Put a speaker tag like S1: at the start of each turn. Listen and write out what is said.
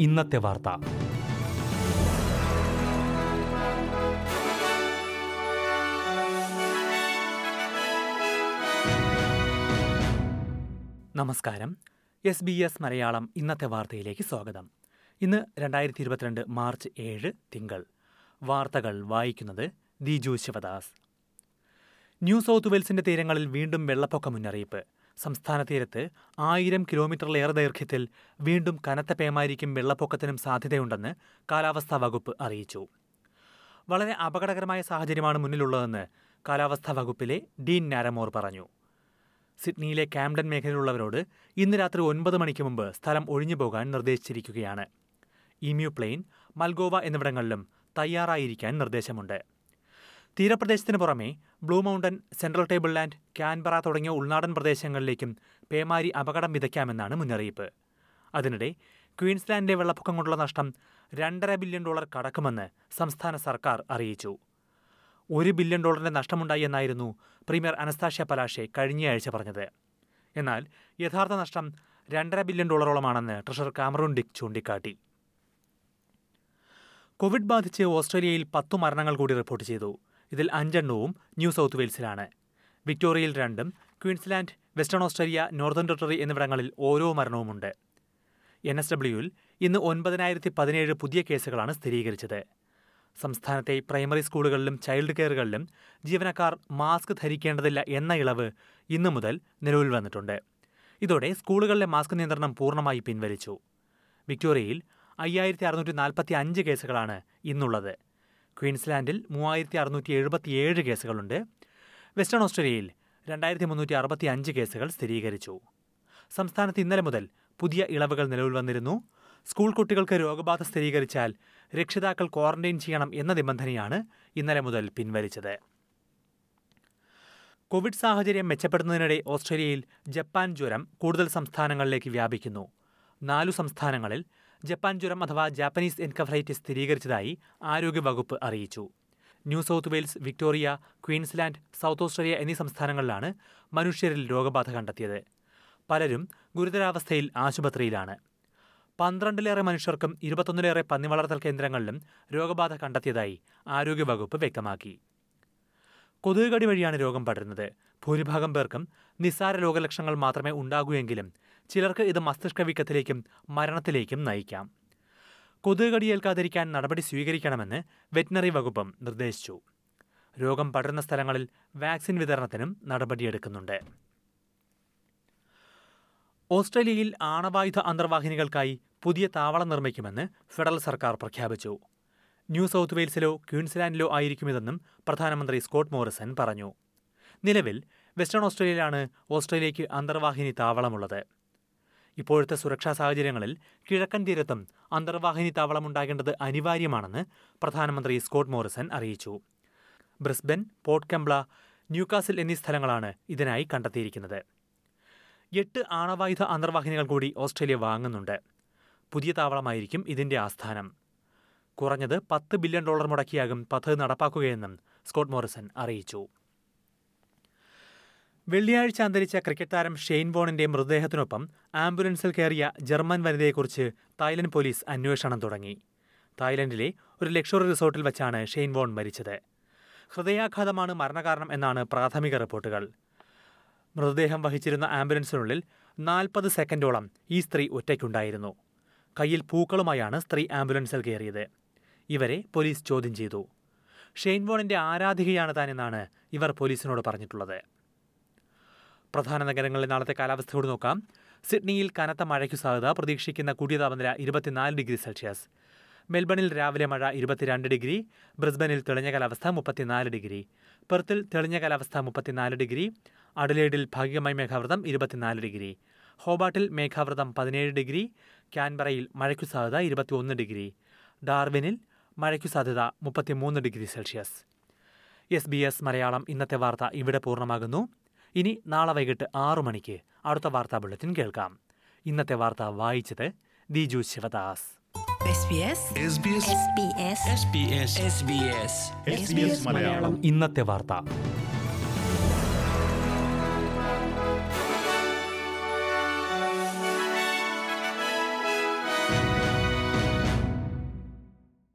S1: ഇന്നത്തെ വാർത്ത. നമസ്കാരം. എസ് ബി എസ് മലയാളം ഇന്നത്തെ വാർത്തയിലേക്ക് സ്വാഗതം. ഇന്ന് രണ്ടായിരത്തി ഇരുപത്തിരണ്ട് മാർച്ച് ഏഴ് തിങ്കൾ. വാർത്തകൾ വായിക്കുന്നത് ദിജു ശിവദാസ്. ന്യൂ സൗത്ത് വെയിൽസിന്റെ തീരങ്ങളിൽ വീണ്ടും വെള്ളപ്പൊക്ക മുന്നറിയിപ്പ്. സംസ്ഥാന തീരത്ത് ആയിരം കിലോമീറ്ററിലേറെ ദൈർഘ്യത്തിൽ വീണ്ടും കനത്ത പേമാരിക്കും വെള്ളപ്പൊക്കത്തിനും സാധ്യതയുണ്ടെന്ന് കാലാവസ്ഥാ വകുപ്പ് അറിയിച്ചു. വളരെ അപകടകരമായ സാഹചര്യമാണ് മുന്നിലുള്ളതെന്ന് കാലാവസ്ഥാ വകുപ്പിലെ ഡീൻ നാരമോർ പറഞ്ഞു. സിഡ്നിയിലെ ക്യാംഡൻ മേഖലയിലുള്ളവരോട് ഇന്ന് രാത്രി ഒൻപത് മണിക്ക് മുമ്പ് സ്ഥലം ഒഴിഞ്ഞു പോകാൻ നിർദ്ദേശിച്ചിരിക്കുകയാണ്. ഇമ്യു പ്ലെയിൻ മൽഗോവ എന്നിവിടങ്ങളിലും തയ്യാറായിരിക്കാൻ നിർദ്ദേശമുണ്ട്. തീരപ്രദേശത്തിന് പുറമെ Blue Mountain Central Tableland Canberra തുടങ്ങിയ ഉൾനാടൻ പ്രദേശങ്ങളിലേക്കും പേമാരി അപകടം വിതയ്ക്കാമെന്നാണ് മുന്നറിയിപ്പ്. അതിനിടെ ക്വീൻസ്ലാൻഡിലെ വെള്ളപ്പൊക്കം കൊണ്ടുള്ള നഷ്ടം രണ്ടര ബില്യൺ ഡോളർ കടക്കുമെന്ന് സംസ്ഥാന സർക്കാർ അറിയിച്ചു. ഒരു ബില്യൺ ഡോളറിന്റെ നഷ്ടമുണ്ടായി എന്നായിരുന്നു പ്രീമിയർ അനസ്താഷ്യ പലാഷെ കഴിഞ്ഞയാഴ്ച പറഞ്ഞത്. എന്നാൽ യഥാർത്ഥ നഷ്ടം രണ്ടര ബില്യൺ ഡോളറോളമാണെന്ന് ട്രഷർ കാമറൂൺ ഡിക് ചൂണ്ടിക്കാട്ടി. കോവിഡ് ബാധിച്ച് ഓസ്ട്രേലിയയിൽ പത്തു മരണങ്ങൾ കൂടി റിപ്പോർട്ട് ചെയ്തു. ഇതിൽ അഞ്ചെണ്ണവും ന്യൂ സൗത്ത് വെയിൽസിലാണ്. വിക്ടോറിയയിൽ രണ്ടും Queensland Western Australia Northern Territory എന്നിവിടങ്ങളിൽ ഓരോ മരണവുമുണ്ട്. എൻ എസ് ഡബ്ല്യുവിൽ ഇന്ന് ഒൻപതിനായിരത്തി പതിനേഴ് പുതിയ കേസുകളാണ് സ്ഥിരീകരിച്ചത്. സംസ്ഥാനത്തെ പ്രൈമറി സ്കൂളുകളിലും ചൈൽഡ് കെയറുകളിലും ജീവനക്കാർ മാസ്ക് ധരിക്കേണ്ടതില്ല എന്ന ഇളവ് ഇന്നു മുതൽ നിലവിൽ വന്നിട്ടുണ്ട്. ഇതോടെ സ്കൂളുകളിലെ മാസ്ക് നിയന്ത്രണം പൂർണമായി പിൻവലിച്ചു. വിക്ടോറിയയിൽ അയ്യായിരത്തി അറുന്നൂറ്റി നാൽപ്പത്തി അഞ്ച് കേസുകളാണ് ഇന്നുള്ളത്. ക്വീൻസ്ലാൻഡിൽ മൂവായിരത്തി അറുന്നൂറ്റി എഴുപത്തിയേഴ് കേസുകളുണ്ട്. വെസ്റ്റേൺ ഓസ്ട്രേലിയയിൽ രണ്ടായിരത്തി മുന്നൂറ്റി അറുപത്തി അഞ്ച് കേസുകൾ സ്ഥിരീകരിച്ചു. സംസ്ഥാനത്ത് ഇന്നലെ മുതൽ പുതിയ ഇളവുകൾ നിലവിൽ വന്നിരുന്നു. സ്കൂൾ കുട്ടികൾക്ക് രോഗബാധ സ്ഥിരീകരിച്ചാൽ രക്ഷിതാക്കൾ ക്വാറന്റൈൻ ചെയ്യണം എന്ന നിബന്ധനയാണ് ഇന്നലെ മുതൽ പിൻവലിച്ചത്. കോവിഡ് സാഹചര്യം മെച്ചപ്പെടുന്നതിനിടെ ഓസ്ട്രേലിയയിൽ ജപ്പാൻ ജ്വരം കൂടുതൽ സംസ്ഥാനങ്ങളിലേക്ക് വ്യാപിക്കുന്നു. നാലു സംസ്ഥാനങ്ങളിൽ ജപ്പാൻ ജ്വരം അഥവാ ജാപ്പനീസ് എൻകഫലൈറ്റിസ് സ്ഥിരീകരിച്ചതായി ആരോഗ്യവകുപ്പ് അറിയിച്ചു. New South Wales Victoria Queensland South Australia എന്നീ സംസ്ഥാനങ്ങളിലാണ് മനുഷ്യരിൽ രോഗബാധ കണ്ടെത്തിയത്. പലരും ഗുരുതരാവസ്ഥയിൽ ആശുപത്രിയിലാണ്. പന്ത്രണ്ടിലേറെ മനുഷ്യർക്കും ഇരുപത്തൊന്നിലേറെ പന്നിവളർത്തൽ കേന്ദ്രങ്ങളിലും രോഗബാധ കണ്ടെത്തിയതായി ആരോഗ്യവകുപ്പ് വ്യക്തമാക്കി. കൊതുക് കടി വഴിയാണ് രോഗം പടരുന്നത്. ഭൂരിഭാഗം പേർക്കും നിസ്സാര രോഗലക്ഷണങ്ങൾ മാത്രമേ ഉണ്ടാകൂ ചിലർക്ക് ഇത് മസ്തിഷ്കവീക്കത്തിലേക്കും മരണത്തിലേക്കും നയിക്കാം. കൊതുക് കടിയേൽക്കാതിരിക്കാൻ നടപടി സ്വീകരിക്കണമെന്ന് വെറ്റിനറി വകുപ്പും നിർദ്ദേശിച്ചു. രോഗം പടരുന്ന സ്ഥലങ്ങളിൽ വാക്സിൻ വിതരണത്തിനും നടപടിയെടുക്കുന്നുണ്ട്. ഓസ്ട്രേലിയയിൽ ആണവായുധ അന്തർവാഹിനികൾക്കായി പുതിയ താവളം നിർമ്മിക്കുമെന്ന് ഫെഡറൽ സർക്കാർ പ്രഖ്യാപിച്ചു. ന്യൂ സൌത്ത് വെയിൽസിലോ ക്വീൻസ്ലാൻഡിലോ ആയിരിക്കുമിതെന്നും പ്രധാനമന്ത്രി സ്കോട്ട് മോറിസൺ പറഞ്ഞു. നിലവിൽ വെസ്റ്റേൺ ഓസ്ട്രേലിയയിലാണ് ഓസ്ട്രേലിയയ്ക്ക് അന്തർവാഹിനി താവളമുള്ളത്. ഇപ്പോഴത്തെ സുരക്ഷാ സാഹചര്യങ്ങളിൽ കിഴക്കൻ തീരത്തും അന്തർവാഹിനി താവളമുണ്ടാകേണ്ടത് അനിവാര്യമാണെന്ന് പ്രധാനമന്ത്രി സ്കോട്ട് മോറിസൺ അറിയിച്ചു. ബ്രിസ്ബൻ പോർട്ട് കംബ്ല ന്യൂകാസിൽ എന്നീ സ്ഥലങ്ങളാണ് ഇതിനായി കണ്ടെത്തിയിരിക്കുന്നത്. എട്ട് ആണവായുധ അന്തർവാഹിനികൾ കൂടി ഓസ്ട്രേലിയ വാങ്ങുന്നുണ്ട്. പുതിയ താവളമായിരിക്കും ഇതിന്റെ ആസ്ഥാനം. കുറഞ്ഞത് പത്ത് ബില്യൺ ഡോളർ മുടക്കിയാകും പദ്ധതി നടപ്പാക്കുകയെന്നും സ്കോട്ട് മോറിസൺ അറിയിച്ചു. വെള്ളിയാഴ്ച അന്തരിച്ച ക്രിക്കറ്റ് താരം ഷെയ്ൻ ബോണിന്റെ മൃതദേഹത്തിനൊപ്പം ആംബുലൻസിൽ കയറിയ ജർമ്മൻ വനിതയെക്കുറിച്ച് തായ്ലൻഡ് പോലീസ് അന്വേഷണം തുടങ്ങി. തായ്ലൻഡിലെ ഒരു ലക്ഷറി റിസോർട്ടിൽ വെച്ചാണ് ഷെയ്ൻ ബോൺ മരിച്ചത്. ഹൃദയാഘാതമാണ് മരണകാരണം എന്നാണ് പ്രാഥമിക റിപ്പോർട്ടുകൾ. മൃതദേഹം വഹിച്ചിരുന്ന ആംബുലൻസിനുള്ളിൽ നാൽപ്പത് സെക്കൻഡോളം ഈ സ്ത്രീ ഒറ്റയ്ക്കുണ്ടായിരുന്നു. കയ്യിൽ പൂക്കളുമായാണ് സ്ത്രീ ആംബുലൻസിൽ കയറിയത്. ഇവരെ പോലീസ് ചോദ്യം ചെയ്തു. ഷെയ്ൻവോണിന്റെ ആരാധികയാണ് താനെന്നാണ് ഇവർ പോലീസിനോട് പറഞ്ഞിട്ടുള്ളത്. പ്രധാന നഗരങ്ങളിലെ നാളത്തെ കാലാവസ്ഥയോട് നോക്കാം. സിഡ്നിയിൽ കനത്ത മഴയ്ക്കു സാധ്യത പ്രതീക്ഷിക്കുന്ന കൂടിയ താപനില ഇരുപത്തിനാല് ഡിഗ്രി സെൽഷ്യസ്. മെൽബണിൽ രാവിലെ മഴ ഇരുപത്തിരണ്ട് ഡിഗ്രി ബ്രിസ്ബനിൽ തെളിഞ്ഞ കാലാവസ്ഥ മുപ്പത്തിനാല് ഡിഗ്രി. പെർത്തിൽ തെളിഞ്ഞ കാലാവസ്ഥ മുപ്പത്തിനാല് ഡിഗ്രി അഡലേഡിൽ ഭാഗികമായി മേഘാവൃതം ഇരുപത്തിനാല് ഡിഗ്രി. ഹോബാട്ടിൽ മേഘാവൃതം പതിനേഴ് ഡിഗ്രി ക്യാൻബറയിൽ മഴയ്ക്കു സാധ്യത ഇരുപത്തിയൊന്ന് ഡിഗ്രി. ഡാർവിനിൽ മഴയ്ക്കു സാധ്യത മുപ്പത്തിമൂന്ന് degree Celsius. S B S Malayalam ഇന്നത്തെ വാർത്ത ഇവിടെ പൂർണമാകുന്നു. ഇനി നാളെ വൈകിട്ട് ആറു മണിക്ക് അടുത്ത വാർത്താ ബുള്ളറ്റിൻ കേൾക്കാം. ഇന്നത്തെ വാർത്ത വായിച്ചത് Diju Sivadas.
S2: SBS
S3: SBS
S2: SBS
S4: SBS SBS
S5: SBS Malayalam.
S1: ഇന്നത്തെ വാർത്ത.